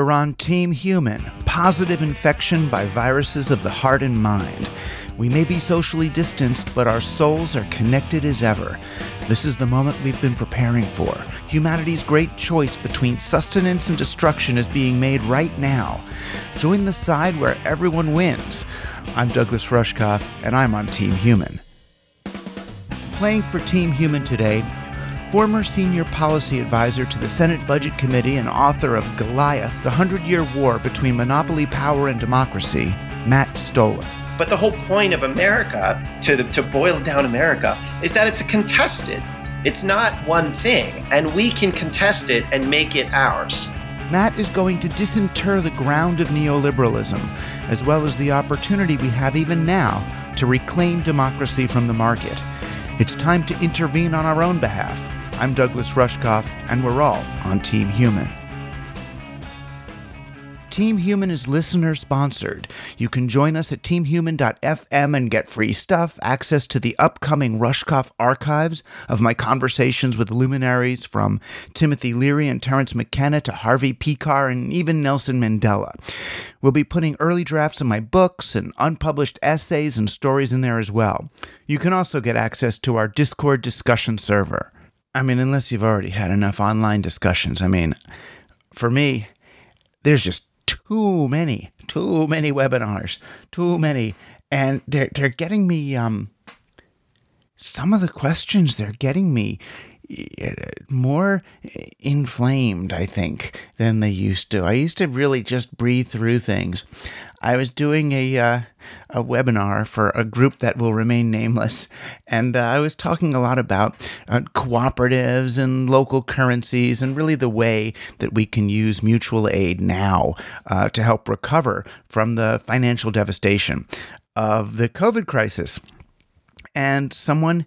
You're on Team Human, positive infection by viruses of the heart and mind. We may be socially distanced, but our souls are connected as ever. This is the moment we've been preparing for. Humanity's great choice between sustenance and destruction is being made right now. Join the side where everyone wins. I'm Douglas Rushkoff, and I'm on Team Human. Playing for Team Human today, former senior policy advisor to the Senate Budget Committee and author of Goliath, the Hundred Year War Between Monopoly Power and Democracy, Matt Stoller. But the whole point of America, to, the, to boil down America, is that it's a contested. It's not one thing, and we can contest it and make it ours. Matt is going to disinter the ground of neoliberalism, as well as the opportunity we have even now to reclaim democracy from the market. It's time to intervene on our own behalf. I'm Douglas Rushkoff, and we're all on Team Human. Team Human is listener sponsored. You can join us at teamhuman.fm and get free stuff, access to the upcoming Rushkoff archives of my conversations with luminaries from Timothy Leary and Terence McKenna to Harvey Pekar and even Nelson Mandela. We'll be putting early drafts of my books and unpublished essays and stories in there as well. You can also get access to our Discord discussion server. I mean, unless you've already had enough online discussions. I mean, for me, there's just too many, too many webinars, too many, and they're they're getting me um. Some of the questions they're getting me eh, more inflamed, I think, than they used to. I used to really just breathe through things. I was doing a uh, a webinar for a group that will remain nameless, and uh, I was talking a lot about uh, cooperatives and local currencies, and really the way that we can use mutual aid now uh, to help recover from the financial devastation of the COVID crisis. And someone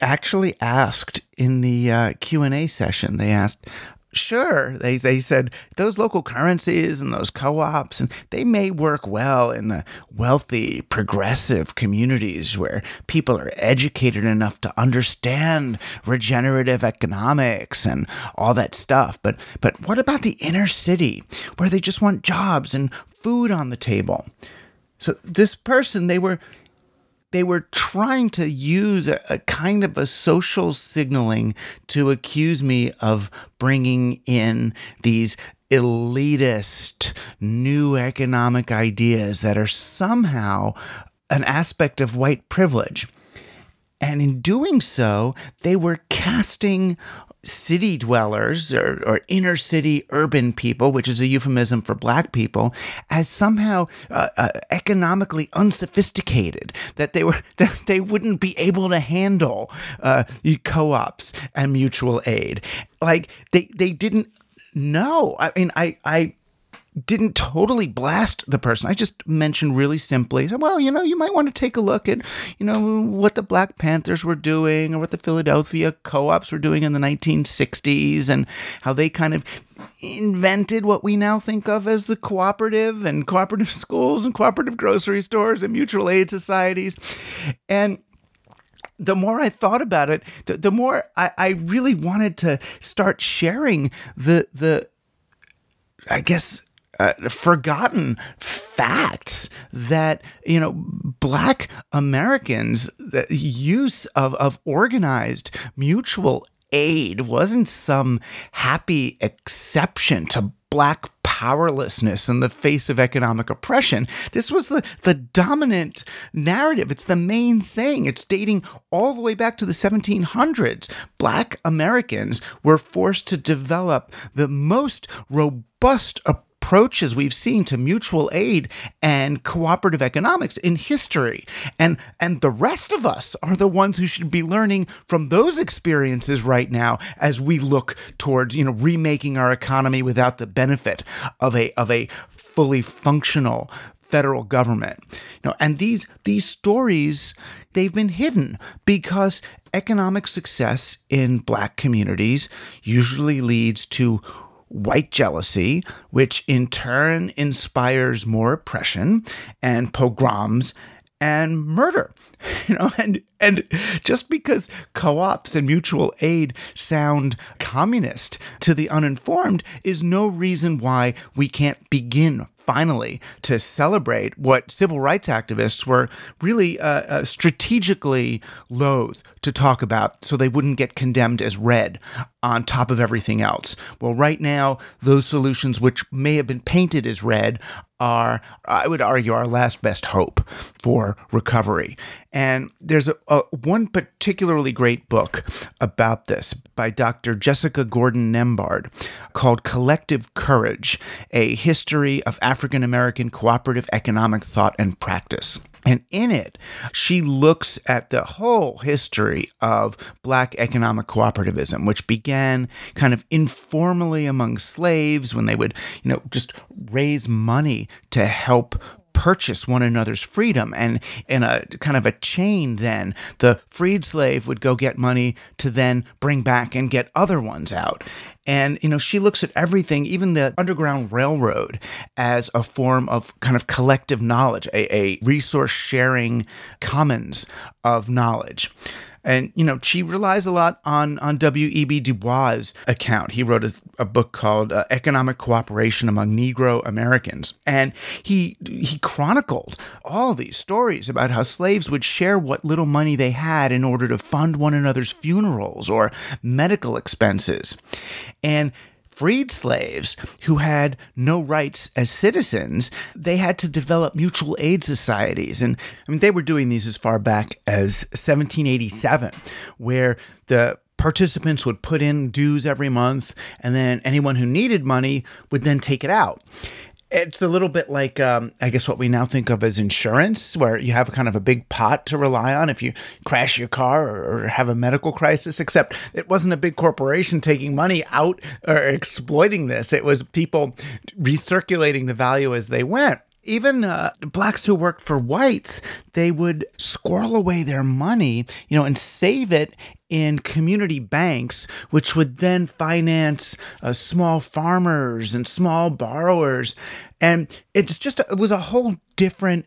actually asked in the uh, q&a session they asked Sure, they, they said those local currencies and those co ops, and they may work well in the wealthy, progressive communities where people are educated enough to understand regenerative economics and all that stuff. But, but what about the inner city where they just want jobs and food on the table? So, this person, they were they were trying to use a, a, kind of a social signaling to accuse me of bringing in these elitist new economic ideas that are somehow an aspect of white privilege. And in doing so, they were casting city dwellers or, or, inner city urban people, which is a euphemism for black people, as somehow uh, uh, economically unsophisticated, that they were that they wouldn't be able to handle uh, co-ops and mutual aid. Like they they didn't know. I mean, I I didn't totally blast the person. I just mentioned really simply, well, you know, you might want to take a look at, you know, what the Black Panthers were doing or what the Philadelphia co ops were doing in the 1960s and how they kind of invented what we now think of as the cooperative and cooperative schools and cooperative grocery stores and mutual aid societies. And the more I thought about it, the, the more I, I really wanted to start sharing the the I guess uh, forgotten facts that you know black americans the use of, of organized mutual aid wasn't some happy exception to black powerlessness in the face of economic oppression. This was the, the dominant narrative. It's the main thing. It's dating all the way back to the 1700s. Black Americans were forced to develop the most robust approach approaches we've seen to mutual aid and cooperative economics in history. And and the rest of us are the ones who should be learning from those experiences right now as we look towards, you know, remaking our economy without the benefit of a of a fully functional federal government. You know, and these these stories they've been hidden because economic success in black communities usually leads to white jealousy, which in turn inspires more oppression and pogroms and murder. You know, and and just because co-ops and mutual aid sound communist to the uninformed is no reason why we can't begin finally to celebrate what civil rights activists were really uh, uh, strategically loath to talk about so they wouldn't get condemned as red on top of everything else. Well, right now, those solutions, which may have been painted as red, are, I would argue, our last best hope for recovery. And there's a, a, one particularly great book about this by Dr. Jessica Gordon Nembhard called Collective Courage A History of African American Cooperative Economic Thought and Practice. And in it, she looks at the whole history of Black economic cooperativism, which began kind of informally among slaves when they would, you know, just raise money to help purchase one another's freedom. And in a kind of a chain, then the freed slave would go get money to then bring back and get other ones out. And, you know, she looks at everything, even the Underground Railroad, as a form of kind of collective knowledge, a, a resource sharing commons of knowledge. And, you know, she relies a lot on, on W.E.B. Du Bois' account. He wrote a, a book called uh, Economic Cooperation Among Negro Americans. And he, he chronicled all these stories about how slaves would share what little money they had in order to fund one another's funerals or medical expenses. And freed slaves who had no rights as citizens, they had to develop mutual aid societies. And I mean, they were doing these as far back as 1787, where the participants would put in dues every month, and then anyone who needed money would then take it out it's a little bit like um, I guess what we now think of as insurance, where you have kind of a big pot to rely on if you crash your car or, or, have a medical crisis. Except it wasn't a big corporation taking money out or exploiting this; it was people recirculating the value as they went. Even uh, blacks who worked for whites, they would squirrel away their money, you know, and save it in community banks, which would then finance uh, small farmers and small borrowers. And it's just, it was a whole different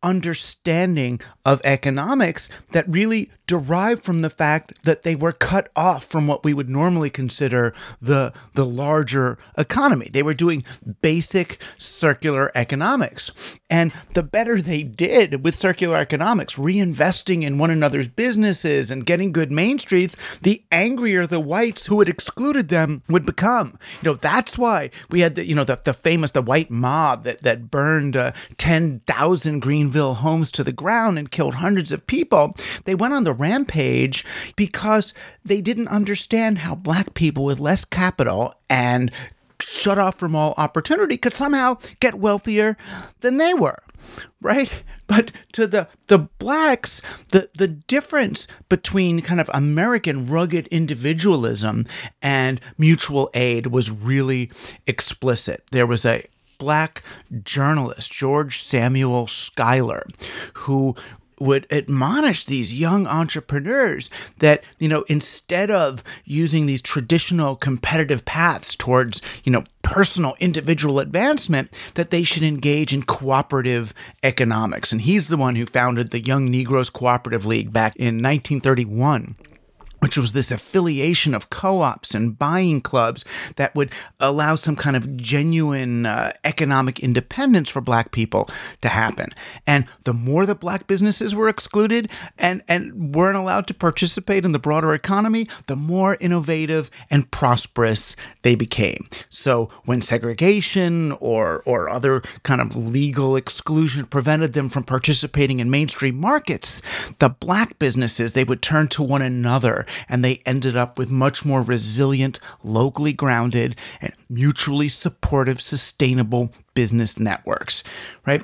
understanding of economics that really derived from the fact that they were cut off from what we would normally consider the the larger economy. They were doing basic circular economics. And the better they did with circular economics, reinvesting in one another's businesses and getting good main streets, the angrier the whites who had excluded them would become. You know, that's why we had the, you know, the, the famous, the white mob that, that burned uh, 10,000 Greenville homes to the ground and killed hundreds of people. They went on the rampage because they didn't understand how black people with less capital and shut off from all opportunity could somehow get wealthier than they were right but to the the blacks the the difference between kind of american rugged individualism and mutual aid was really explicit there was a black journalist george samuel schuyler who would admonish these young entrepreneurs that, you know, instead of using these traditional competitive paths towards, you know, personal individual advancement, that they should engage in cooperative economics. And he's the one who founded the Young Negroes Cooperative League back in 1931 which was this affiliation of co ops and buying clubs that would allow some kind of genuine uh, economic independence for black people to happen. And the more that black businesses were excluded and, and weren't allowed to participate in the broader economy, the more innovative and prosperous they became. So when segregation or, or other kind of legal exclusion prevented them from participating in mainstream markets, the black businesses, they would turn to one another and they ended up with much more resilient, locally grounded, and mutually supportive, sustainable business networks, right?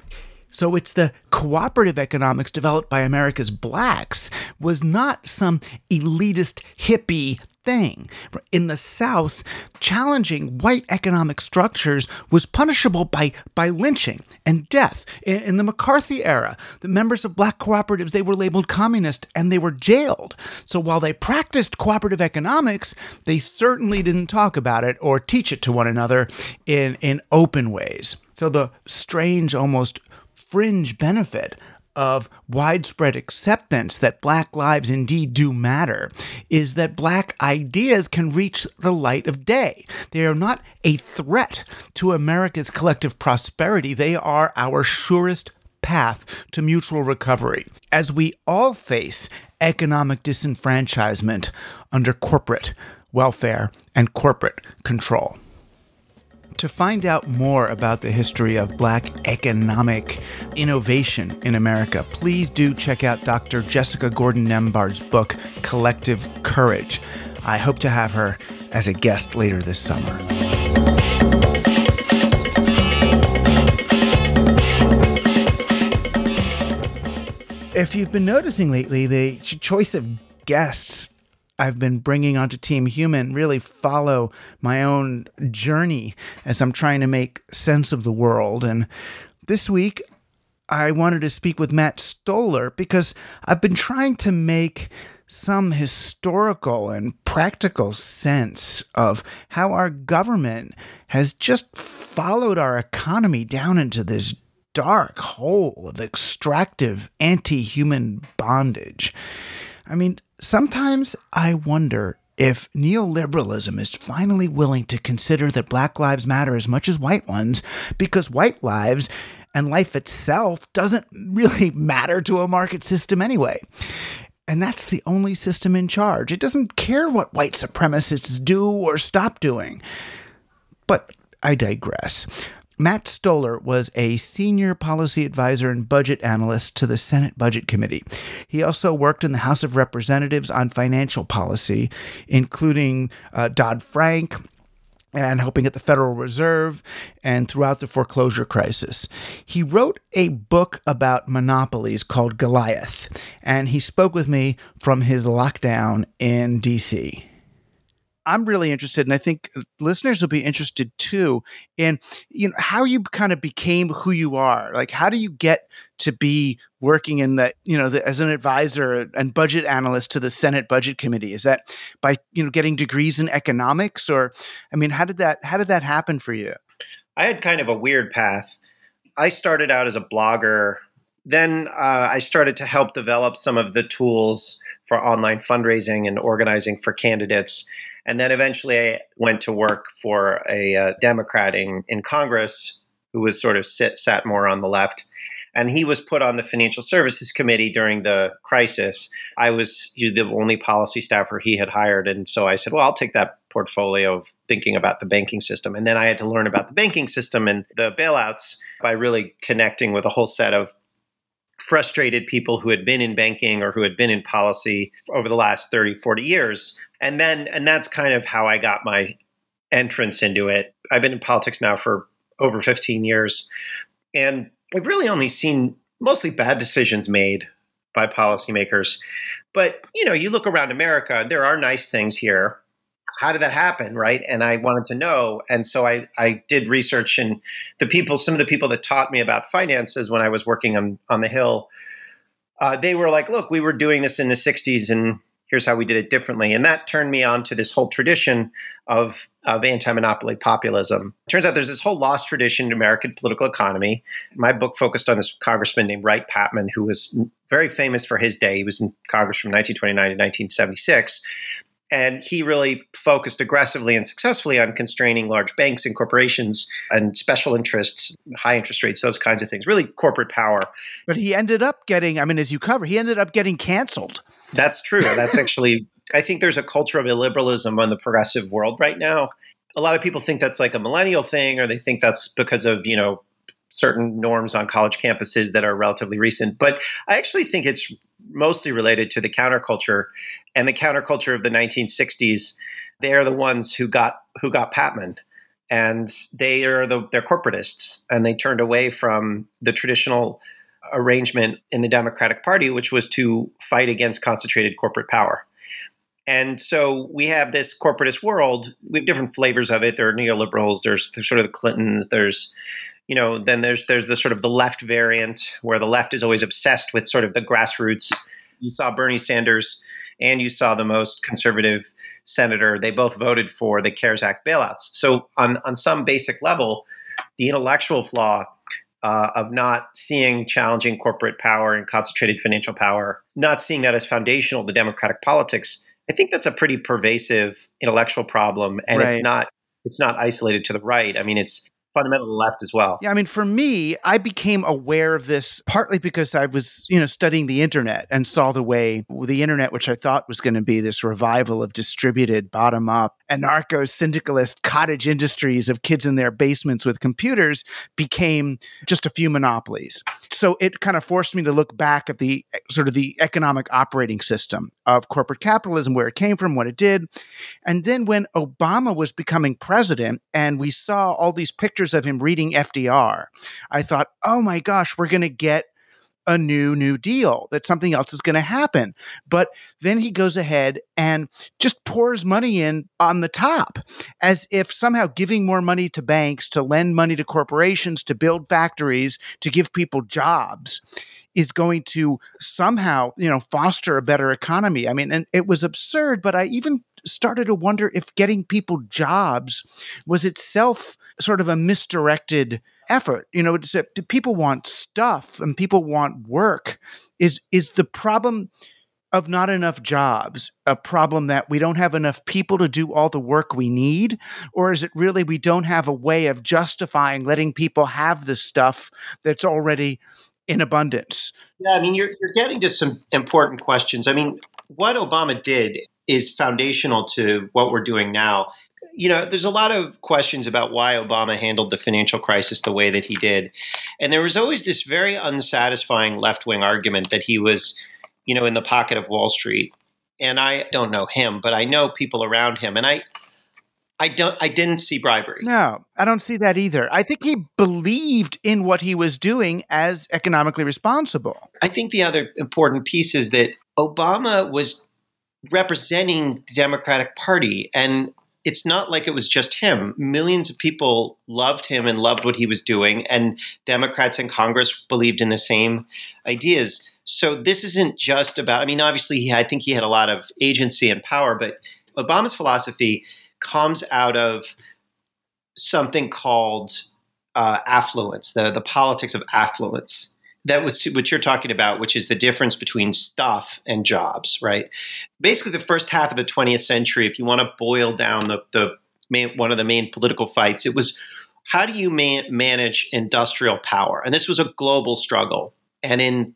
So it's the cooperative economics developed by America's blacks was not some elitist hippie thing. In the South, challenging white economic structures was punishable by, by lynching and death. In, in the McCarthy era, the members of black cooperatives, they were labeled communist and they were jailed. So while they practiced cooperative economics, they certainly didn't talk about it or teach it to one another in, in open ways. So the strange, almost fringe benefit of widespread acceptance that Black lives indeed do matter is that Black ideas can reach the light of day. They are not a threat to America's collective prosperity, they are our surest path to mutual recovery as we all face economic disenfranchisement under corporate welfare and corporate control. To find out more about the history of black economic innovation in America, please do check out Dr. Jessica Gordon Nembhard's book, Collective Courage. I hope to have her as a guest later this summer. If you've been noticing lately, the choice of guests I've been bringing onto Team Human really follow my own journey as I'm trying to make sense of the world. And this week, I wanted to speak with Matt Stoller because I've been trying to make some historical and practical sense of how our government has just followed our economy down into this dark hole of extractive anti human bondage. I mean, Sometimes I wonder if neoliberalism is finally willing to consider that black lives matter as much as white ones because white lives and life itself doesn't really matter to a market system anyway. And that's the only system in charge. It doesn't care what white supremacists do or stop doing. But I digress. Matt Stoller was a senior policy advisor and budget analyst to the Senate Budget Committee. He also worked in the House of Representatives on financial policy, including uh, Dodd Frank and helping at the Federal Reserve and throughout the foreclosure crisis. He wrote a book about monopolies called Goliath, and he spoke with me from his lockdown in DC. I'm really interested, and I think listeners will be interested too, in you know how you kind of became who you are. Like, how do you get to be working in the you know the, as an advisor and budget analyst to the Senate Budget Committee? Is that by you know getting degrees in economics, or I mean, how did that how did that happen for you? I had kind of a weird path. I started out as a blogger. Then uh, I started to help develop some of the tools for online fundraising and organizing for candidates and then eventually I went to work for a uh, Democrat in, in Congress who was sort of sit, sat more on the left. And he was put on the Financial Services Committee during the crisis. I was the only policy staffer he had hired. And so I said, well, I'll take that portfolio of thinking about the banking system. And then I had to learn about the banking system and the bailouts by really connecting with a whole set of frustrated people who had been in banking or who had been in policy over the last 30 40 years and then and that's kind of how I got my entrance into it. I've been in politics now for over 15 years, and I've really only seen mostly bad decisions made by policymakers. But you know, you look around America, there are nice things here. How did that happen, right? And I wanted to know, and so I I did research, and the people, some of the people that taught me about finances when I was working on on the Hill, uh, they were like, "Look, we were doing this in the '60s, and here's how we did it differently. And that turned me on to this whole tradition of, of anti monopoly populism. It turns out there's this whole lost tradition in American political economy. My book focused on this congressman named Wright Patman, who was very famous for his day. He was in Congress from 1929 to 1976. And he really focused aggressively and successfully on constraining large banks and corporations and special interests, high interest rates, those kinds of things, really corporate power. But he ended up getting, I mean, as you cover, he ended up getting canceled. That's true. That's actually, I think there's a culture of illiberalism on the progressive world right now. A lot of people think that's like a millennial thing, or they think that's because of, you know, certain norms on college campuses that are relatively recent. But I actually think it's mostly related to the counterculture and the counterculture of the 1960s. They are the ones who got who got Patman, and they are the they're corporatists, and they turned away from the traditional arrangement in the Democratic Party, which was to fight against concentrated corporate power. And so we have this corporatist world. We have different flavors of it. There are neoliberals. There's, there's sort of the Clintons. There's, you know, then there's there's the sort of the left variant where the left is always obsessed with sort of the grassroots. You saw Bernie Sanders, and you saw the most conservative senator. They both voted for the CARES Act bailouts. So on on some basic level, the intellectual flaw uh, of not seeing challenging corporate power and concentrated financial power, not seeing that as foundational to democratic politics, I think that's a pretty pervasive intellectual problem, and right. it's not it's not isolated to the right. I mean, it's fundamental left as well. Yeah, I mean, for me, I became aware of this partly because I was, you know, studying the internet and saw the way the internet, which I thought was going to be this revival of distributed, bottom up, anarcho syndicalist cottage industries of kids in their basements with computers, became just a few monopolies. So it kind of forced me to look back at the sort of the economic operating system of corporate capitalism, where it came from, what it did. And then when Obama was becoming president and we saw all these pictures of him reading FDR, I thought, oh my gosh, we're going to get a new new deal that something else is going to happen. But then he goes ahead and just pours money in on the top as if somehow giving more money to banks to lend money to corporations to build factories to give people jobs is going to somehow you know foster a better economy. I mean and it was absurd but i even started to wonder if getting people jobs was itself sort of a misdirected effort. You know, uh, people want stuff and people want work. Is is the problem of not enough jobs a problem that we don't have enough people to do all the work we need, or is it really we don't have a way of justifying letting people have the stuff that's already in abundance? Yeah, I mean, you're you're getting to some important questions. I mean, what Obama did is foundational to what we're doing now. You know, there's a lot of questions about why Obama handled the financial crisis the way that he did. And there was always this very unsatisfying left wing argument that he was, you know, in the pocket of Wall Street. And I don't know him, but I know people around him. And I, I don't I didn't see bribery. No, I don't see that either. I think he believed in what he was doing as economically responsible. I think the other important piece is that Obama was representing the Democratic Party. And it's not like it was just him. Millions of people loved him and loved what he was doing, and Democrats in Congress believed in the same ideas. So this isn't just about. I mean, obviously, he, I think he had a lot of agency and power, but Obama's philosophy comes out of something called uh, affluence, the the politics of affluence that was what you're talking about, which is the difference between stuff and jobs, right? Basically, the first half of the 20th century, if you want to boil down the, the main, one of the main political fights, it was how do you man, manage industrial power? And this was a global struggle. And in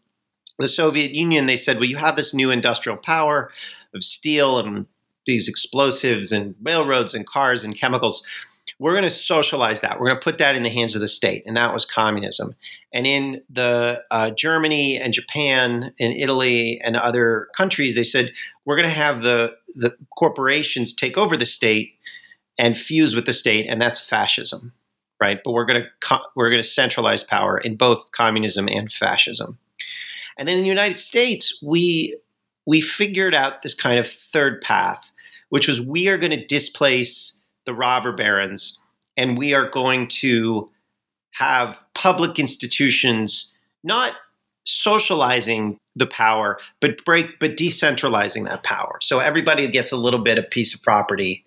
the Soviet Union, they said, well, you have this new industrial power of steel and these explosives and railroads and cars and chemicals we're going to socialize that. We're going to put that in the hands of the state, and that was communism. And in the uh, Germany and Japan and Italy and other countries, they said we're going to have the the corporations take over the state and fuse with the state, and that's fascism, right? But we're going to co- we're going to centralize power in both communism and fascism. And then in the United States, we we figured out this kind of third path, which was we are going to displace the robber barons, and we are going to have public institutions not socializing the power, but break, but decentralizing that power. So everybody gets a little bit of piece of property,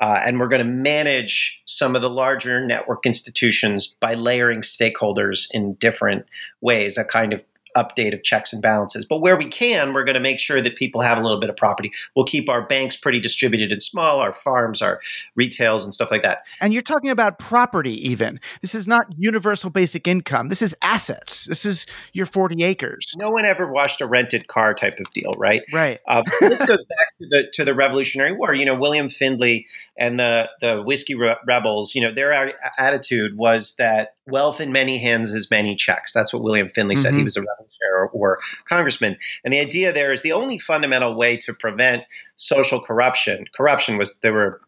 uh, and we're going to manage some of the larger network institutions by layering stakeholders in different ways. A kind of update of checks and balances. But where we can, we're going to make sure that people have a little bit of property. We'll keep our banks pretty distributed and small, our farms, our retails, and stuff like that. And you're talking about property, even. This is not universal basic income. This is assets. This is your 40 acres. No one ever watched a rented car type of deal, right? Right. Uh, this goes back to the to the Revolutionary War. You know, William Findley and the the whiskey re- rebels. You know, their a- attitude was that wealth in many hands is many checks. That's what William Findley said. Mm-hmm. He was a or, or congressman. And the idea there is the only fundamental way to prevent social corruption. Corruption was they were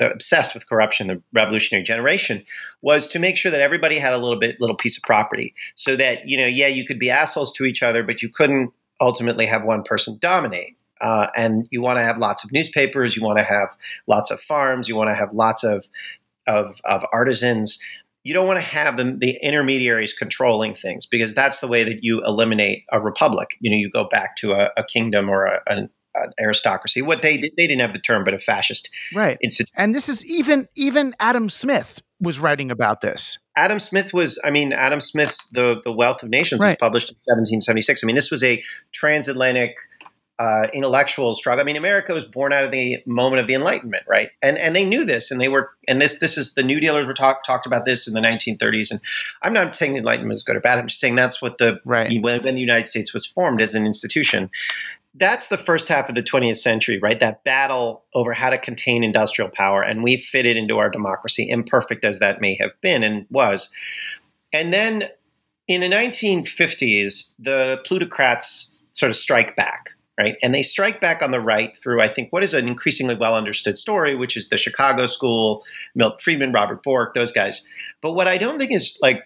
obsessed with corruption. The revolutionary generation was to make sure that everybody had a little bit, little piece of property, so that you know, yeah, you could be assholes to each other, but you couldn't ultimately have one person dominate. Uh, and you want to have lots of newspapers, you want to have lots of farms, you want to have lots of of, of artisans you don't want to have the, the intermediaries controlling things because that's the way that you eliminate a republic. You know, you go back to a, a kingdom or a, an aristocracy. What they they didn't have the term, but a fascist right. institution. And this is even even Adam Smith was writing about this. Adam Smith was, I mean, Adam Smith's The the Wealth of Nations right. was published in 1776. I mean, this was a transatlantic uh, intellectual struggle. I mean, America was born out of the moment of the Enlightenment, right? And and they knew this, and they were, and this this is the New Dealers were talk, talked about this in the 1930s. And I'm not saying the Enlightenment is good or bad. I'm just saying that's what the right. when, when the United States was formed as an institution. That's the first half of the 20th century, right? That battle over how to contain industrial power, and we fit it into our democracy, imperfect as that may have been and was. And then in the 1950s, the plutocrats sort of strike back right? And they strike back on the right through, I think, what is an increasingly well understood story, which is the Chicago School, Milton Friedman, Robert Bork, those guys. But what I don't think is like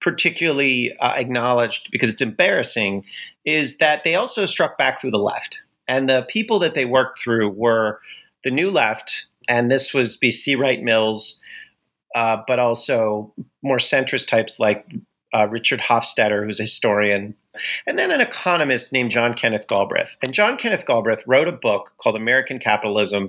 particularly uh, acknowledged because it's embarrassing is that they also struck back through the left. And the people that they worked through were the new left, and this was B.C. Wright Mills, uh, but also more centrist types like uh, Richard Hofstadter, who's a historian, and then an economist named John Kenneth Galbraith. And John Kenneth Galbraith wrote a book called American Capitalism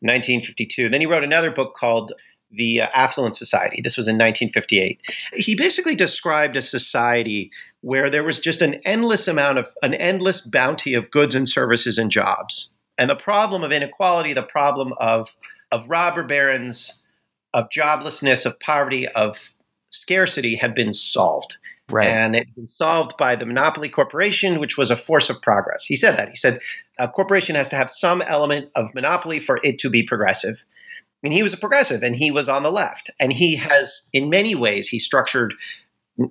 1952. Then he wrote another book called The uh, Affluent Society. This was in 1958. He basically described a society where there was just an endless amount of an endless bounty of goods and services and jobs. And the problem of inequality, the problem of of robber barons, of joblessness, of poverty, of scarcity had been solved. Right. And it had been solved by the monopoly corporation, which was a force of progress. He said that. He said a corporation has to have some element of monopoly for it to be progressive. And he was a progressive and he was on the left. And he has, in many ways, he structured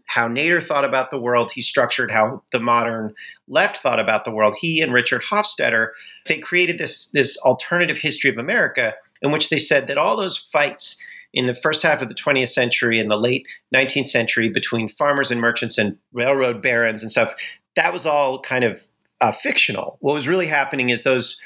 how Nader thought about the world. He structured how the modern left thought about the world. He and Richard Hofstadter, they created this, this alternative history of America in which they said that all those fights in the first half of the 20th century and the late 19th century between farmers and merchants and railroad barons and stuff, that was all kind of uh, fictional. What was really happening is those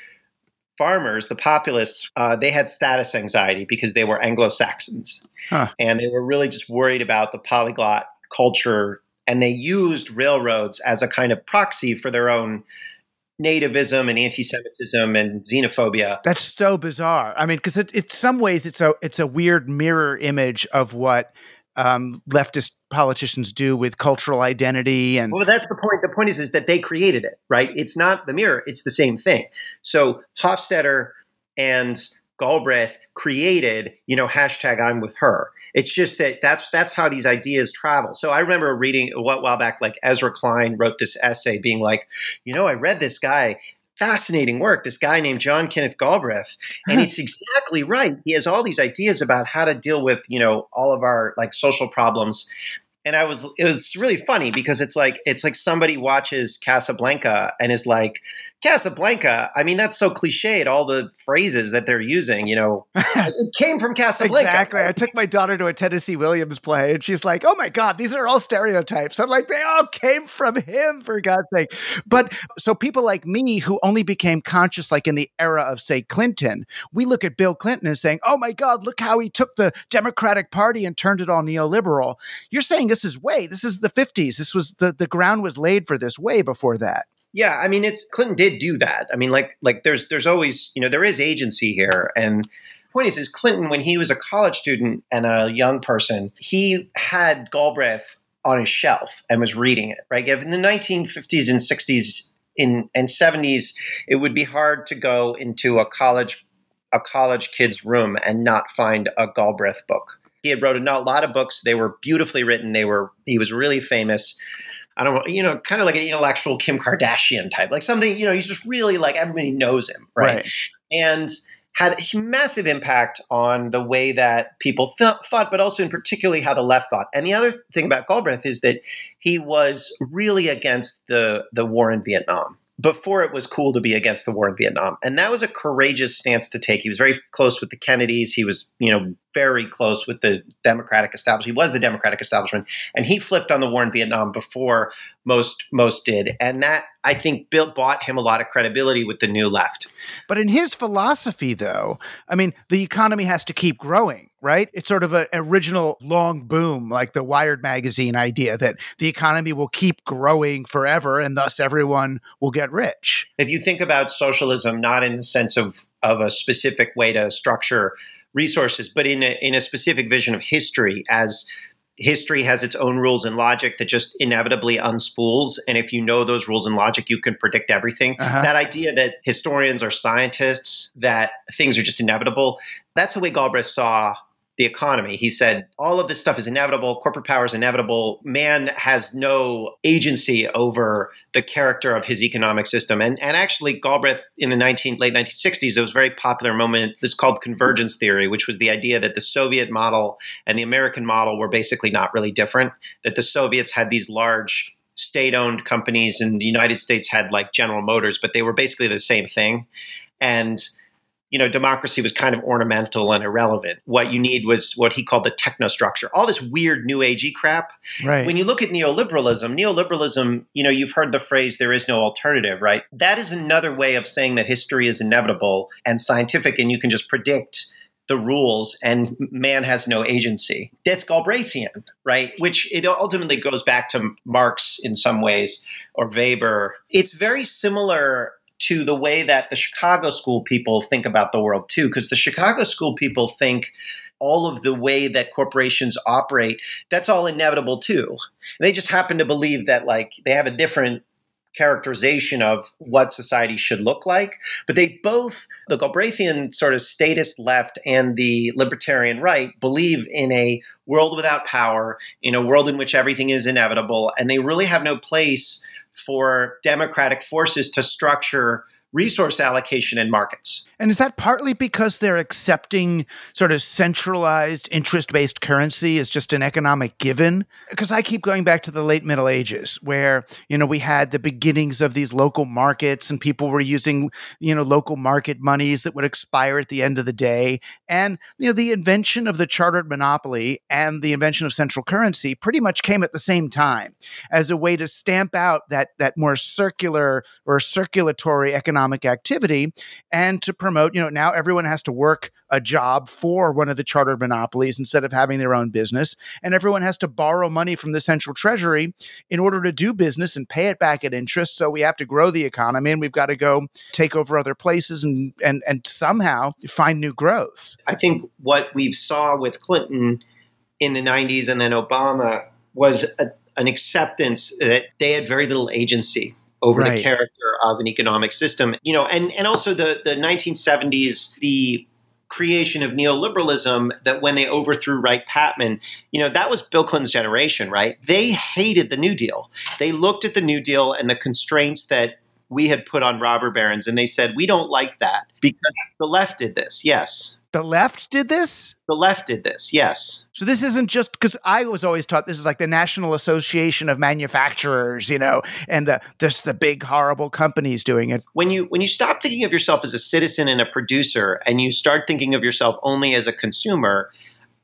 farmers, the populists, uh, they had status anxiety because they were Anglo Saxons. Huh. And they were really just worried about the polyglot culture. And they used railroads as a kind of proxy for their own nativism and anti-Semitism and xenophobia. That's so bizarre. I mean, because it, in some ways it's a it's a weird mirror image of what um, leftist politicians do with cultural identity and well that's the point the point is is that they created it right it's not the mirror it's the same thing so hofstadter and galbraith created you know hashtag i'm with her it's just that that's that's how these ideas travel. So I remember reading a while back, like Ezra Klein wrote this essay, being like, you know, I read this guy fascinating work. This guy named John Kenneth Galbraith, and it's exactly right. He has all these ideas about how to deal with you know all of our like social problems. And I was it was really funny because it's like it's like somebody watches Casablanca and is like, Casablanca, I mean, that's so cliched, all the phrases that they're using, you know, it came from Casablanca. Exactly. I took my daughter to a Tennessee Williams play and she's like, oh my God, these are all stereotypes. I'm like, they all came from him, for God's sake. But so people like me who only became conscious like in the era of, say, Clinton, we look at Bill Clinton and saying, oh my God, look how he took the Democratic Party and turned it all neoliberal. You're saying this is way, this is the 50s. This was the, the ground was laid for this way before that. Yeah, I mean, it's Clinton did do that. I mean, like like there's there's always you know there is agency here, and point is is Clinton when he was a college student and a young person, he had Galbraith on his shelf and was reading it. Right, in the 1950s and 60s in and 70s, it would be hard to go into a college a college kid's room and not find a Galbraith book. He had wrote a lot of books. They were beautifully written. They were he was really famous. I don't know, you know, kind of like an intellectual Kim Kardashian type, like something, you know, he's just really like everybody knows him, right? right. And had a massive impact on the way that people th- thought, but also in particularly how the left thought. And the other thing about Galbraith is that he was really against the the war in Vietnam before it was cool to be against the war in Vietnam. And that was a courageous stance to take. He was very close with the Kennedys. He was, you know, very close with the Democratic establishment. He was the Democratic establishment. And he flipped on the war in Vietnam before most most did. And that I think built bought him a lot of credibility with the new left. But in his philosophy though, I mean, the economy has to keep growing right? It's sort of an original long boom, like the Wired magazine idea that the economy will keep growing forever and thus everyone will get rich. If you think about socialism not in the sense of, of a specific way to structure resources, but in a, in a specific vision of history as history has its own rules and logic that just inevitably unspools. And if you know those rules and logic, you can predict everything. Uh-huh. That idea that historians are scientists, that things are just inevitable, that's the way Galbraith saw the economy. He said all of this stuff is inevitable, corporate power is inevitable. Man has no agency over the character of his economic system. And and actually Galbraith in the 19 late 1960s there was a very popular moment that's called convergence theory, which was the idea that the Soviet model and the American model were basically not really different, that the Soviets had these large state-owned companies and the United States had like General Motors, but they were basically the same thing. And you know, democracy was kind of ornamental and irrelevant. What you need was what he called the technostructure, all this weird new agey crap. Right. When you look at neoliberalism, neoliberalism, you know, you've heard the phrase there is no alternative, right? That is another way of saying that history is inevitable and scientific and you can just predict the rules and man has no agency. That's Galbraithian, right? Which it ultimately goes back to Marx in some ways or Weber. It's very similar to the way that the Chicago school people think about the world too, because the Chicago school people think all of the way that corporations operate, that's all inevitable too. They just happen to believe that like they have a different characterization of what society should look like. But they both, the Galbraithian sort of statist left and the libertarian right, believe in a world without power, in a world in which everything is inevitable, and they really have no place for democratic forces to structure resource allocation in markets. And is that partly because they're accepting sort of centralized interest based currency as just an economic given? Because I keep going back to the late Middle Ages where, you know, we had the beginnings of these local markets and people were using, you know, local market monies that would expire at the end of the day. And, you know, the invention of the chartered monopoly and the invention of central currency pretty much came at the same time as a way to stamp out that, that more circular or circulatory economic activity and to promote, you know, now everyone has to work a job for one of the chartered monopolies instead of having their own business. And everyone has to borrow money from the central treasury in order to do business and pay it back at interest. So we have to grow the economy and we've got to go take over other places and and and somehow find new growth. I think what we saw with Clinton in the 90s and then Obama was a, an acceptance that they had very little agency over right. the character of an economic system. You know, and and also the the 1970s, the creation of neoliberalism that when they overthrew Wright Patman, you know, that was Bill Clinton's generation, right? They hated the New Deal. They looked at the New Deal and the constraints that we had put on robber barons and they said, we don't like that because the left did this. Yes. The left did this? The left did this, yes. So this isn't just because I was always taught this is like the National Association of Manufacturers, you know, and the this the big horrible companies doing it. When you when you stop thinking of yourself as a citizen and a producer and you start thinking of yourself only as a consumer,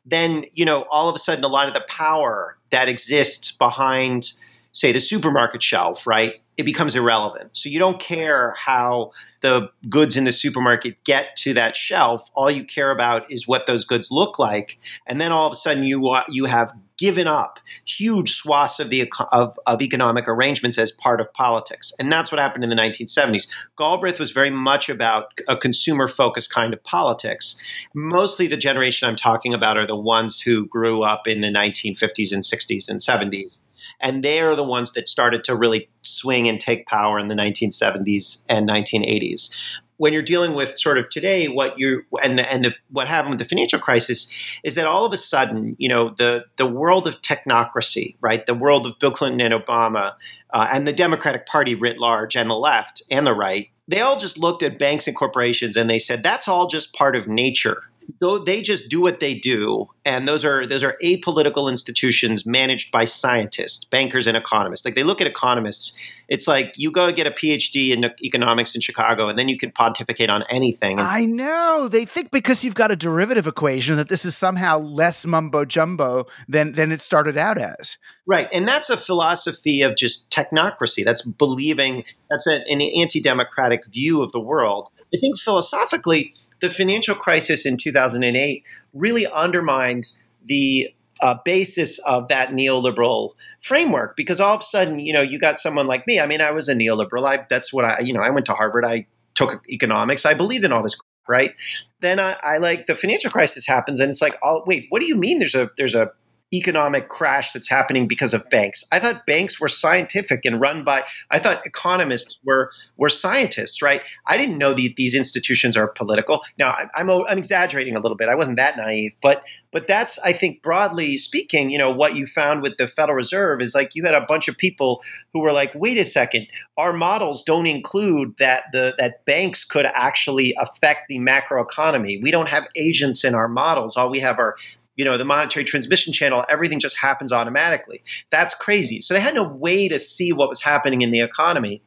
then you know all of a sudden a lot of the power that exists behind say the supermarket shelf, right? It becomes irrelevant. So you don't care how the goods in the supermarket get to that shelf, all you care about is what those goods look like, and then all of a sudden you you have given up huge swaths of the of, of economic arrangements as part of politics, and that's what happened in the 1970s. Galbraith was very much about a consumer focused kind of politics. Mostly, the generation I'm talking about are the ones who grew up in the 1950s and 60s and 70s and they are the ones that started to really swing and take power in the 1970s and 1980s when you're dealing with sort of today, what you and and the, what happened with the financial crisis is that all of a sudden, you know, the the world of technocracy, right, the world of Bill Clinton and Obama, uh, and the Democratic Party writ large, and the left and the right, they all just looked at banks and corporations and they said that's all just part of nature they just do what they do, and those are those are apolitical institutions managed by scientists, bankers, and economists. Like they look at economists, it's like you go to get a PhD in economics in Chicago, and then you can pontificate on anything. I know they think because you've got a derivative equation that this is somehow less mumbo jumbo than than it started out as. Right, and that's a philosophy of just technocracy. That's believing that's an anti-democratic view of the world. I think philosophically the financial crisis in 2008 really undermines the uh, basis of that neoliberal framework because all of a sudden, you know, you got someone like me. I mean, I was a neoliberal. I, that's what I, you know, I went to Harvard. I took economics. I believed in all this, right? Then I, I like the financial crisis happens, and it's like, oh wait, what do you mean? There's a there's a economic crash that's happening because of banks. I thought banks were scientific and run by I thought economists were were scientists, right? I didn't know that these institutions are political. Now I'm I'm exaggerating a little bit. I wasn't that naive, but but that's I think broadly speaking, you know, what you found with the Federal Reserve is like you had a bunch of people who were like, "Wait a second, our models don't include that the that banks could actually affect the macroeconomy. We don't have agents in our models. All we have are you know the monetary transmission channel everything just happens automatically. That's crazy. So they had no way to see what was happening in the economy.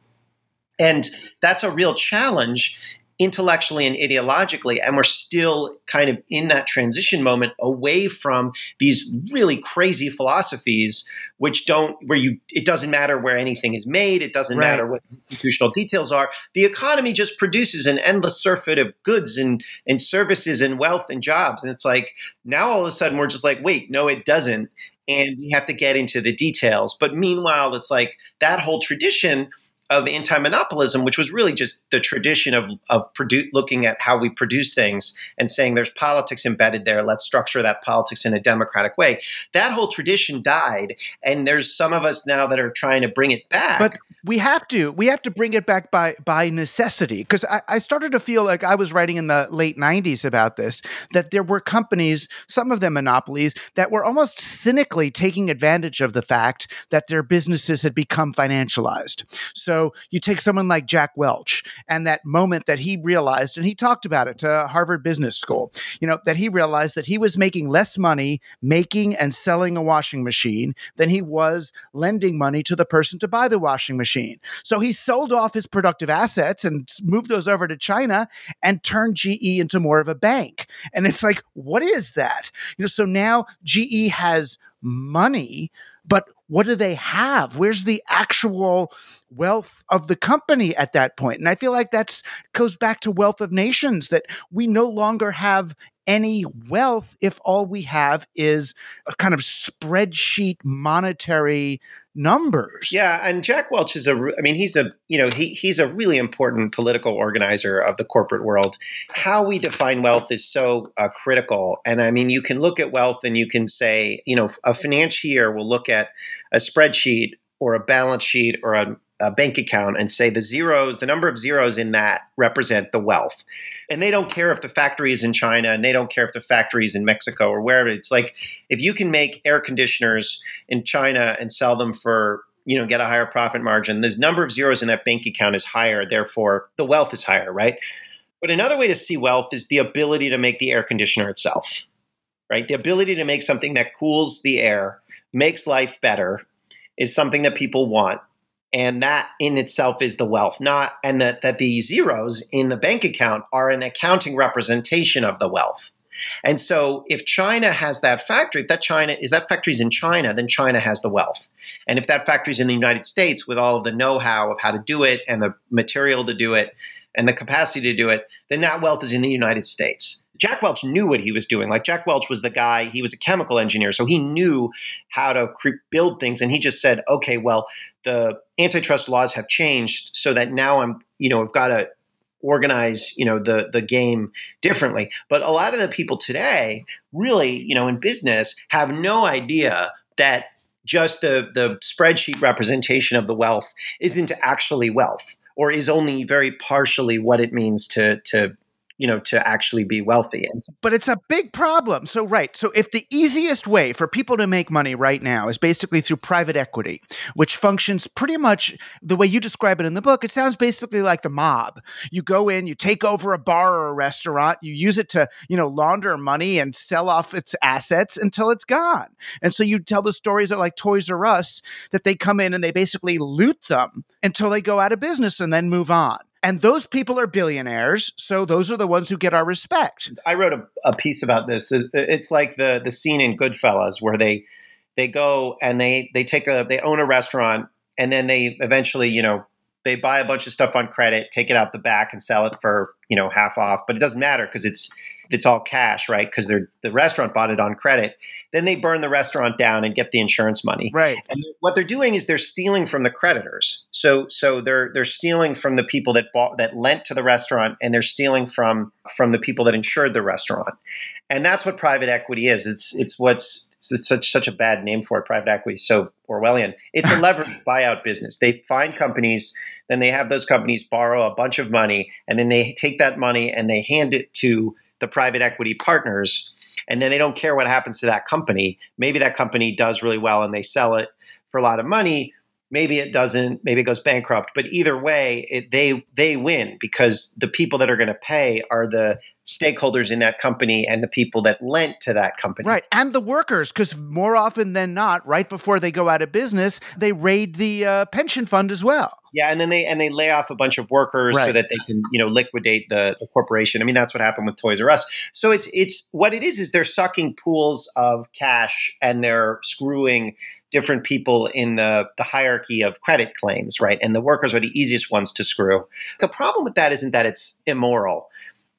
And that's a real challenge intellectually and ideologically and we're still kind of in that transition moment away from these really crazy philosophies which don't where you it doesn't matter where anything is made it doesn't right. matter what institutional details are. The economy just produces an endless surfeit of goods and and services and wealth and jobs. And it's like now all of a sudden we're just like wait no it doesn't. And we have to get into the details. But meanwhile it's like that whole tradition of anti-monopolism, which was really just the tradition of of produ- looking at how we produce things and saying there's politics embedded there. Let's structure that politics in a democratic way. That whole tradition died, and there's some of us now that are trying to bring it back. But we have to we have to bring it back by by necessity because I, I started to feel like I was writing in the late '90s about this that there were companies, some of them monopolies, that were almost cynically taking advantage of the fact that their businesses had become financialized. So so you take someone like Jack Welch and that moment that he realized, and he talked about it to Harvard Business School, you know, that he realized that he was making less money making and selling a washing machine than he was lending money to the person to buy the washing machine. So he sold off his productive assets and moved those over to China and turned GE into more of a bank. And it's like, what is that? You know, so now GE has money but what do they have? Where's the actual wealth of the company at that point? And I feel like that's goes back to wealth of nations that we no longer have any wealth if all we have is a kind of spreadsheet monetary numbers. Yeah, and Jack Welch is a I mean he's a you know he he's a really important political organizer of the corporate world. How we define wealth is so uh, critical. And I mean you can look at wealth and you can say, you know, a financier will look at a spreadsheet or a balance sheet or a, a bank account and say the zeros, the number of zeros in that represent the wealth and they don't care if the factory is in China and they don't care if the factory is in Mexico or wherever. It's like if you can make air conditioners in China and sell them for you know get a higher profit margin, the number of zeros in that bank account is higher, therefore the wealth is higher, right? But another way to see wealth is the ability to make the air conditioner itself, right? The ability to make something that cools the air, makes life better, is something that people want and that in itself is the wealth not and that, that the zeros in the bank account are an accounting representation of the wealth and so if china has that factory if that china is that factory's in china then china has the wealth and if that factory's in the united states with all of the know-how of how to do it and the material to do it and the capacity to do it then that wealth is in the united states Jack Welch knew what he was doing. Like Jack Welch was the guy, he was a chemical engineer, so he knew how to cre- build things. And he just said, okay, well, the antitrust laws have changed so that now I'm, you know, I've got to organize, you know, the the game differently. But a lot of the people today, really, you know, in business, have no idea that just the the spreadsheet representation of the wealth isn't actually wealth or is only very partially what it means to to you know to actually be wealthy. But it's a big problem. So right. So if the easiest way for people to make money right now is basically through private equity which functions pretty much the way you describe it in the book it sounds basically like the mob. You go in you take over a bar or a restaurant you use it to you know launder money and sell off its assets until it's gone. And so you tell the stories of like toys r us that they come in and they basically loot them until they go out of business and then move on and those people are billionaires so those are the ones who get our respect i wrote a, a, piece about this it's like the the scene in goodfellas where they they go and they they take a they own a restaurant and then they eventually you know they buy a bunch of stuff on credit, take it out the back, and sell it for you know half off. But it doesn't matter because it's it's all cash, right? Because they're the restaurant bought it on credit. Then they burn the restaurant down and get the insurance money. Right. And what they're doing is they're stealing from the creditors. So so they're they're stealing from the people that bought that lent to the restaurant, and they're stealing from from the people that insured the restaurant. And that's what private equity is. It's it's what's it's, it's such such a bad name for it, private equity. So Orwellian. It's a leveraged buyout business. They find companies, then they have those companies borrow a bunch of money, and then they take that money and they hand it to the private equity partners and then they don't care what happens to that company. Maybe that company does really well and they sell it for a lot of money. Maybe it doesn't. Maybe it goes bankrupt. But either way, it, they they win because the people that are going to pay are the stakeholders in that company and the people that lent to that company. Right. And the workers, because more often than not, right before they go out of business, they raid the uh, pension fund as well. Yeah, and then they and they lay off a bunch of workers right. so that they can you know liquidate the, the, corporation. I mean, that's what happened with Toys R Us. So it's it's what it is is they're sucking pools of cash and they're screwing different people in the, the hierarchy of credit claims, right? And the workers are the easiest ones to screw. The problem with that isn't that it's immoral.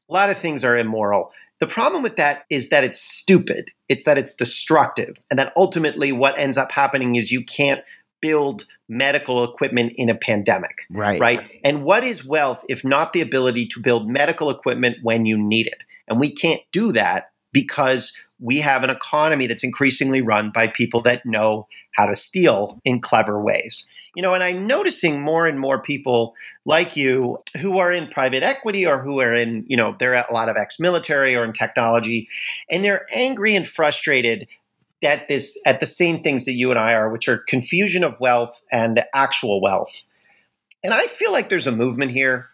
A lot of things are immoral. The problem with that is that it's stupid. It's that it's destructive. And that ultimately what ends up happening is you can't build medical equipment in a pandemic. Right. Right. And what is wealth if not the ability to build medical equipment when you need it? And we can't do that because we have an economy that's increasingly run by people that know how to steal in clever ways. You know, and I'm noticing more and more people like you who are in private equity or who are in, you know, they're a lot of ex military or in technology, and they're angry and frustrated at this at the same things that you and I are, which are confusion of wealth and actual wealth. And I feel like there's a movement here.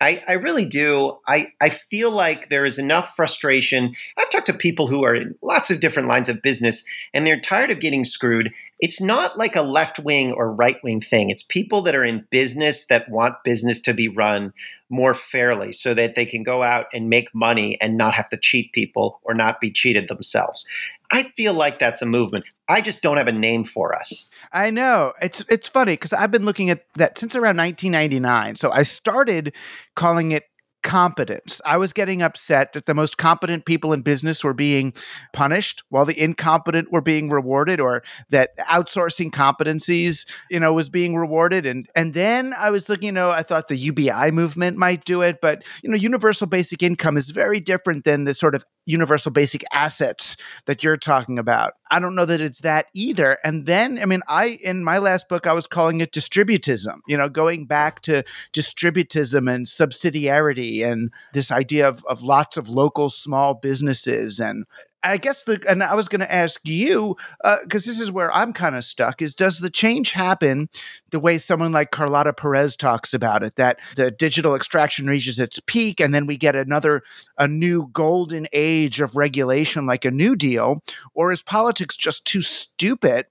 I, I really do. I, I feel like there is enough frustration. I've talked to people who are in lots of different lines of business and they're tired of getting screwed. It's not like a left wing or right wing thing. It's people that are in business that want business to be run more fairly so that they can go out and make money and not have to cheat people or not be cheated themselves. I feel like that's a movement. I just don't have a name for us. I know. It's it's funny because I've been looking at that since around 1999. So I started calling it competence. I was getting upset that the most competent people in business were being punished while the incompetent were being rewarded or that outsourcing competencies, you know, was being rewarded and and then I was looking, you know, I thought the UBI movement might do it, but you know, universal basic income is very different than the sort of universal basic assets that you're talking about. I don't know that it's that either. And then, I mean, I, in my last book, I was calling it distributism, you know, going back to distributism and subsidiarity and this idea of, of lots of local small businesses. And I guess the and I was going to ask you because uh, this is where I'm kind of stuck is does the change happen the way someone like Carlota Perez talks about it that the digital extraction reaches its peak and then we get another a new golden age of regulation like a new deal? Or is politics just too stupid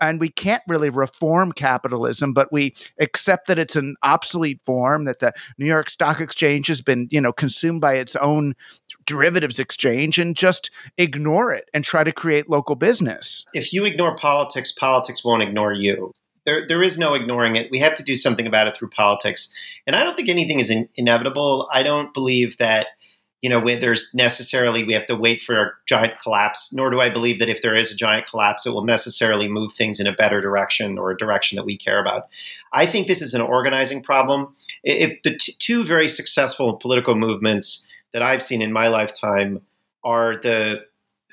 and we can't really reform capitalism, but we accept that it's an obsolete form, that the New York Stock Exchange has been, you know, consumed by its own derivatives exchange and just ignore it and try to create local business. If you ignore politics, politics won't ignore you. There, there is no ignoring it. We have to do something about it through politics. And I don't think anything is in, inevitable. I don't believe that you know, there's necessarily we have to wait for a giant collapse. Nor do I believe that if there is a giant collapse, it will necessarily move things in a better direction or a direction that we care about. I think this is an organizing problem. If the t- two very successful political movements that I've seen in my lifetime are the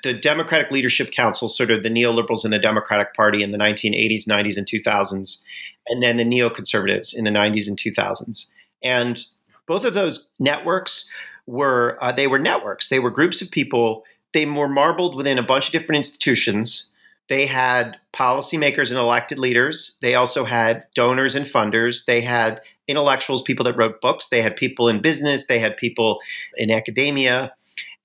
the Democratic Leadership Council, sort of the neoliberals in the Democratic Party in the 1980s, 90s, and 2000s, and then the neoconservatives in the 90s and 2000s. And both of those networks were uh, they were networks. They were groups of people. They were marbled within a bunch of different institutions. They had policymakers and elected leaders. They also had donors and funders. They had intellectuals, people that wrote books. They had people in business. They had people in academia.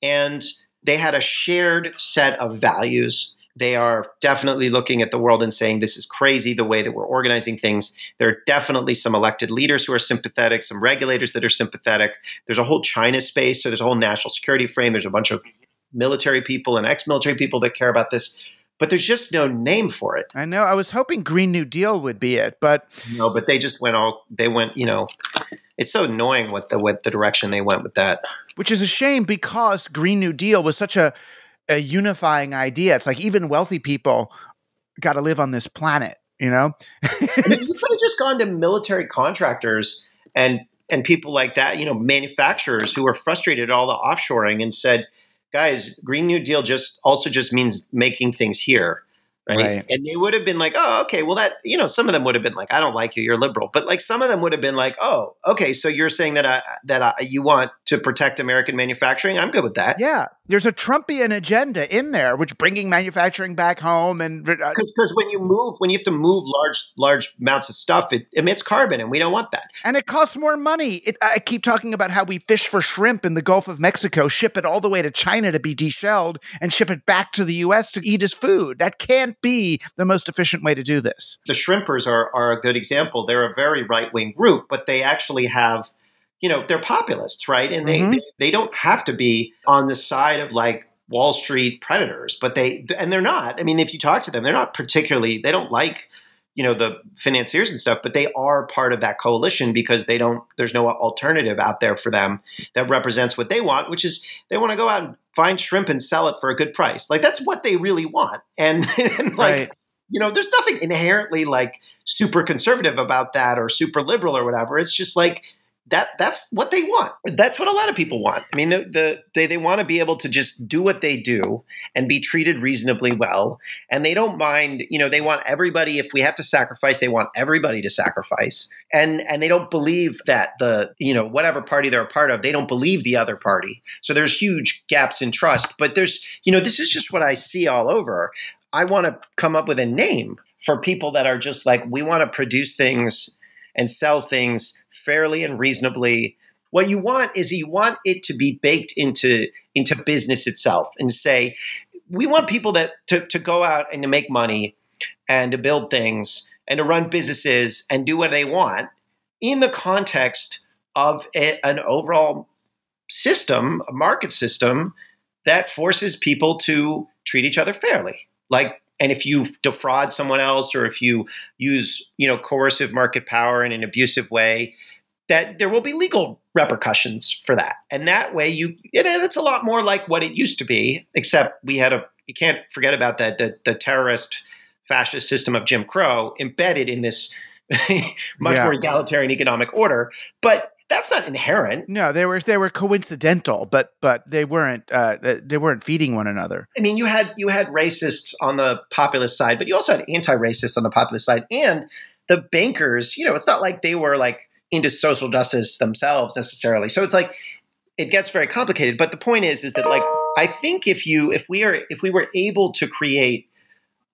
And they had a shared set of values they are definitely looking at the world and saying this is crazy the way that we're organizing things. There are definitely some elected leaders who are sympathetic, some regulators that are sympathetic. There's a whole China space, so there's a whole national security frame. There's a bunch of military people and ex-military people that care about this. but there's just no name for it. I know. I was hoping Green New Deal would be it, but no, but they just went all they went. You know, it's so annoying what the what the direction they went with that. Which is a shame because Green New Deal was such a a unifying idea. It's like even wealthy people got to live on this planet. You know, I mean, you could have just gone to military contractors and and people like that. You know, manufacturers who are frustrated at all the offshoring and said guys, Green New Deal just also just means making things here. Right? right? And they would have been like, oh, okay, well, that, you know, some of them would have been like, I don't like you, you're liberal. But like some of them would have been like, oh, okay, so you're saying that I, that I, you want to protect American manufacturing? I'm good with that. Yeah. There's a Trumpian agenda in there, which bringing manufacturing back home and because uh, when you move, when you have to move large large amounts of stuff, it emits carbon, and we don't want that. And it costs more money. It, I keep talking about how we fish for shrimp in the Gulf of Mexico, ship it all the way to China to be deshelled, and ship it back to the U.S. to eat as food. That can't be the most efficient way to do this. The shrimpers are are a good example. They're a very right wing group, but they actually have you know they're populists right? And they, mm-hmm. they, they don't have to be on the side of like wall street predators but they and they're not. I mean if you talk to them they're not particularly they don't like you know the financiers and stuff but they are part of that coalition because they don't there's no alternative out there for them that represents what they want which is they want to go out and find shrimp and sell it for a good price. Like that's what they really want. And, and like right. you know there's nothing inherently like super conservative about that or super liberal or whatever. It's just like that that's what they want. That's what a lot of people want. I mean, the, the they they want to be able to just do what they do and be treated reasonably well, and they don't mind. You know, they want everybody. If we have to sacrifice, they want everybody to sacrifice, and and they don't believe that the you know whatever party they're a part of, they don't believe the other party. So there's huge gaps in trust. But there's you know this is just what I see all over. I want to come up with a name for people that are just like we want to produce things and sell things fairly and reasonably. What you want is you want it to be baked into into business itself and say, we want people that to, to go out and to make money and to build things and to run businesses and do what they want in the context of a, an overall system, a market system that forces people to treat each other fairly. Like and if you defraud someone else or if you use you know coercive market power in an abusive way that there will be legal repercussions for that and that way you you know it's a lot more like what it used to be except we had a you can't forget about that the, the terrorist fascist system of jim crow embedded in this much yeah. more egalitarian economic order but that's not inherent. No, they were they were coincidental, but but they weren't uh, they weren't feeding one another. I mean, you had you had racists on the populist side, but you also had anti-racists on the populist side, and the bankers. You know, it's not like they were like into social justice themselves necessarily. So it's like it gets very complicated. But the point is, is that like I think if you if we are if we were able to create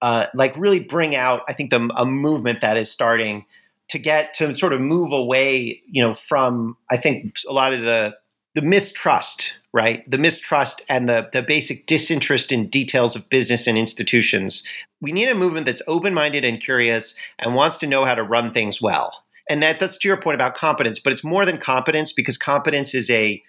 uh, like really bring out, I think the a movement that is starting to get to sort of move away, you know, from I think a lot of the the mistrust, right? The mistrust and the the basic disinterest in details of business and institutions. We need a movement that's open-minded and curious and wants to know how to run things well. And that that's to your point about competence, but it's more than competence because competence is a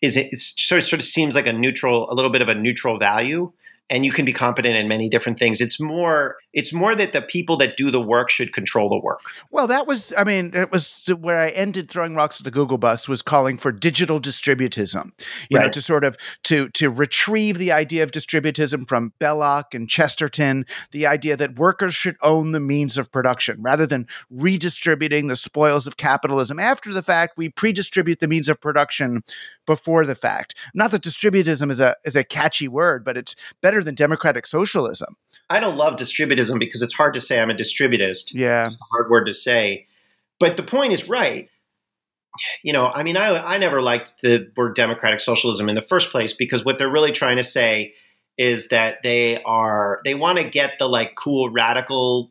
is it sort of, sort of seems like a neutral, a little bit of a neutral value and you can be competent in many different things. It's more it's more that the people that do the work should control the work. Well that was i mean it was where i ended throwing rocks at the google bus was calling for digital distributism you right. know to sort of to to retrieve the idea of distributism from belloc and chesterton the idea that workers should own the means of production rather than redistributing the spoils of capitalism after the fact. We pre-distribute the means of production before the fact. Not that distributism is a is a catchy word but it's better better than democratic socialism. I don't love distributism because it's hard to say I'm a distributist. Yeah. It's a hard word to say. But the point is right. You know, I mean, I, I never liked the word democratic socialism in the first place because what they're really trying to say is that they are, they want to get the like cool radical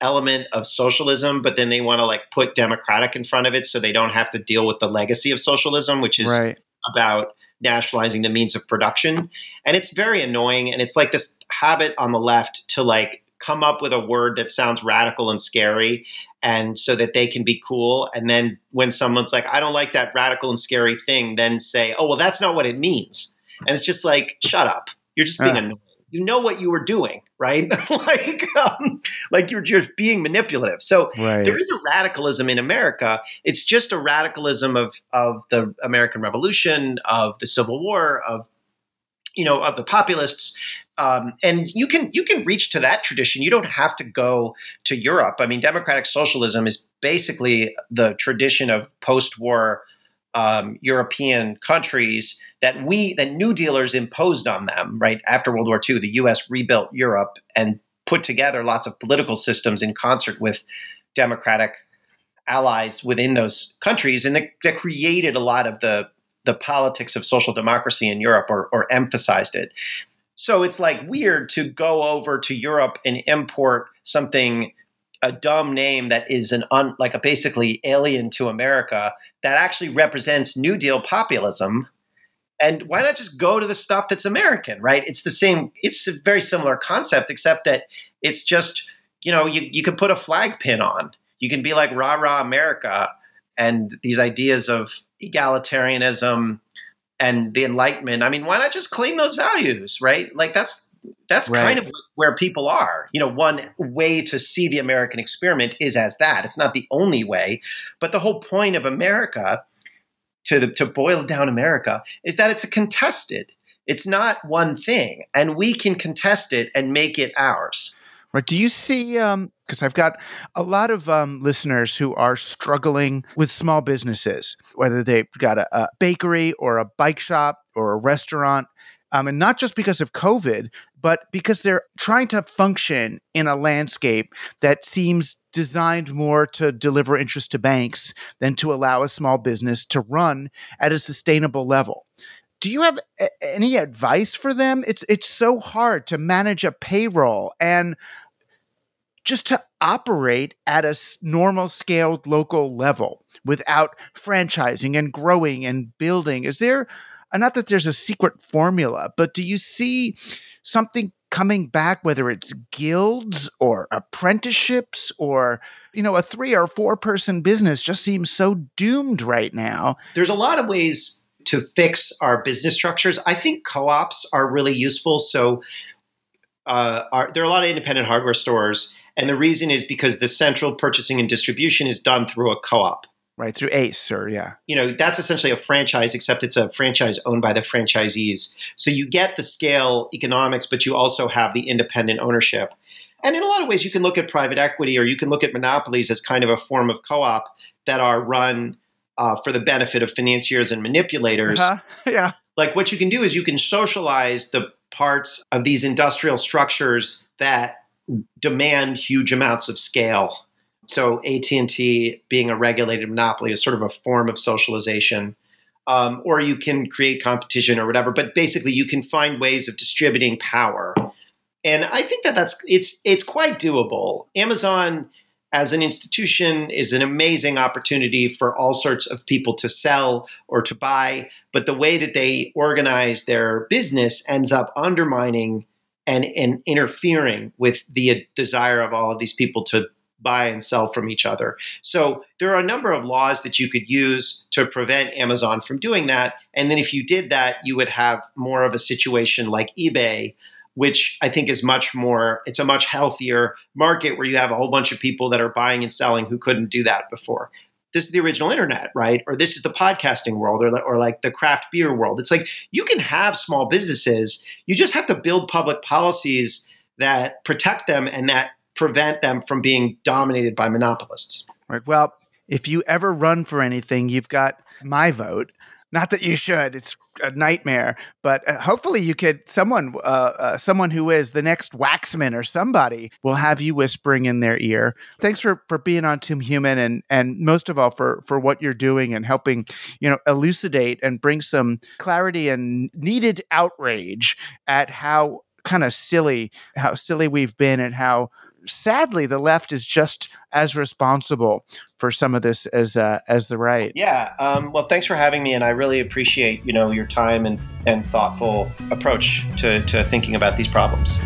element of socialism, but then they want to like put democratic in front of it so they don't have to deal with the legacy of socialism, which is right. about nationalizing the means of production. And it's very annoying. And it's like this habit on the left to like come up with a word that sounds radical and scary and so that they can be cool. And then when someone's like, I don't like that radical and scary thing, then say, oh, well, that's not what it means. And it's just like, shut up. You're just being uh, annoying. You know what you were doing, right? like, um, like you're just being manipulative. So Right. there is a radicalism in America. It's just a radicalism of of the American Revolution, of the Civil War, of you know, of the populists. Um, and you can you can reach to that tradition. You don't have to go to Europe. I mean, democratic socialism is basically the tradition of post-war um, European countries that we that New Dealers imposed on them. Right after World War II, the U.S. rebuilt Europe and put together lots of political systems in concert with democratic allies within those countries, and that, that created a lot of the the politics of social democracy in Europe, or, or emphasized it. So it's like weird to go over to Europe and import something a dumb name that is an un, like a basically alien to America that actually represents New Deal populism. And why not just go to the stuff that's American, right? It's the same. It's a very similar concept, except that it's just you know you you can put a flag pin on. You can be like rah rah America, and these ideas of egalitarianism and the Enlightenment. I mean, why not just claim those values, right? Like that's that's Right. kind of where people are. You know, one way to see the American experiment is as that. It's not the only way, but the whole point of America, to the, to boil down America, is that it's a contested. It's not one thing, and we can contest it and make it ours. Right. Do you see, because I've got a lot of um, listeners who are struggling with small businesses, whether they've got a, a bakery or a bike shop or a restaurant, um, and not just because of COVID, but because they're trying to function in a landscape that seems designed more to deliver interest to banks than to allow a small business to run at a sustainable level. Do you have a- any advice for them? It's it's so hard to manage a payroll and just to operate at a normal scaled local level without franchising and growing and building. Is there uh, not that there's a secret formula, but do you see something coming back whether it's guilds or apprenticeships or you know a 3 or 4 person business just seems so doomed right now. there's a lot of ways to fix our business structures. I think co-ops are really useful. So uh, are, there are a lot of independent hardware stores, and the reason is because the central purchasing and distribution is done through a co-op. Right through Ace or yeah. You know, that's essentially a franchise, except it's a franchise owned by the franchisees. So you get the scale economics, but you also have the independent ownership. And in a lot of ways, you can look at private equity or you can look at monopolies as kind of a form of co-op that are run uh, for the benefit of financiers and manipulators Uh-huh. Yeah. like what you can do is you can socialize the parts of these industrial structures that demand huge amounts of scale so at&t being a regulated monopoly is sort of a form of socialization um, or you can create competition or whatever but basically you can find ways of distributing power. And i think that that's it's it's quite doable. Amazon as an institution is an amazing opportunity for all sorts of people to sell or to buy but the way that they organize their business ends up undermining and, and interfering with the desire of all of these people to buy and sell from each other. So there are a number of laws that you could use to prevent Amazon from doing that. And then if you did that, you would have more of a situation like eBay, which I think is much more, it's a much healthier market where you have a whole bunch of people that are buying and selling who couldn't do that before this is the original internet, right? Or this is the podcasting world, or, or like the craft beer world. It's like you can have small businesses. You just have to build public policies that protect them and that prevent them from being dominated by monopolists. Right. Well, if you ever run for anything, you've got my vote. Not that you should; it's a nightmare. But uh, hopefully, you could someone, uh, uh, someone who is the next Waxman or somebody, will have you whispering in their ear. Thanks for for being on Team Human, and and most of all for for what you're doing and helping, you know, elucidate and bring some clarity and needed outrage at how kind of silly how silly we've been and how sadly the left is just as responsible for some of this as uh, as the right. Yeah. Um, well, thanks for having me, and I really appreciate you know your time and and thoughtful approach to to thinking about these problems.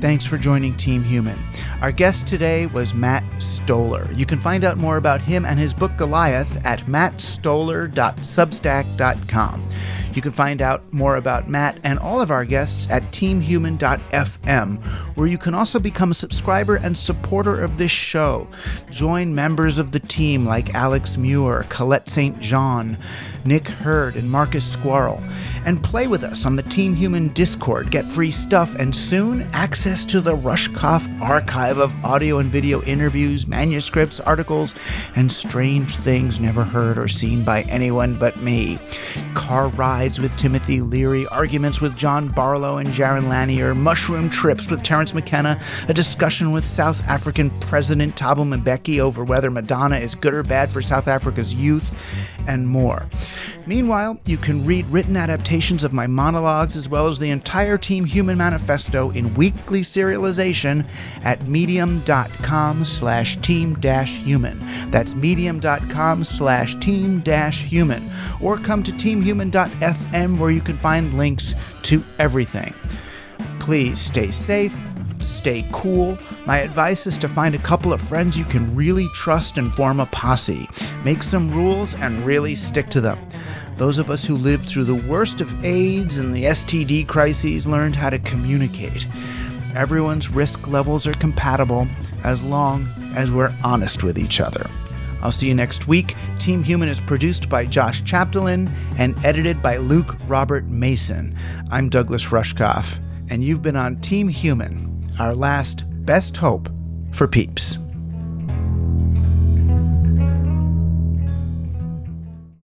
Thanks for joining Team Human. Our guest today was Matt Stoller. You can find out more about him and his book Goliath at mattstoller.substack.com. You can find out more about Matt and all of our guests at teamhuman.fm, where you can also become a subscriber and supporter of this show. Join members of the team like Alex Muir, Colette St. John, Nick Hurd, and Marcus Squirrel, and play with us on the Team Human Discord. Get free stuff and soon access to the Rushkoff archive of audio and video interviews, manuscripts, articles, and strange things never heard or seen by anyone but me. Car with Timothy Leary, arguments with John Barlow and Jaron Lanier, mushroom trips with Terence McKenna, a discussion with South African President Thabo Mbeki over whether Madonna is good or bad for South Africa's youth, and more. Meanwhile, you can read written adaptations of my monologues as well as the entire Team Human manifesto in weekly serialization at medium.com slash team dash human. That's medium.com slash team dash human. Or come to teamhuman.fm where you can find links to everything. Please stay safe, stay cool. My advice is to find a couple of friends you can really trust and form a posse. Make some rules and really stick to them. Those of us who lived through the worst of AIDS and the STD crises learned how to communicate. Everyone's risk levels are compatible as long as we're honest with each other. I'll see you next week. Team Human is produced by Josh Chapdelaine and edited by Luke Robert Mason. I'm Douglas Rushkoff, and you've been on Team Human, our last best hope for peeps.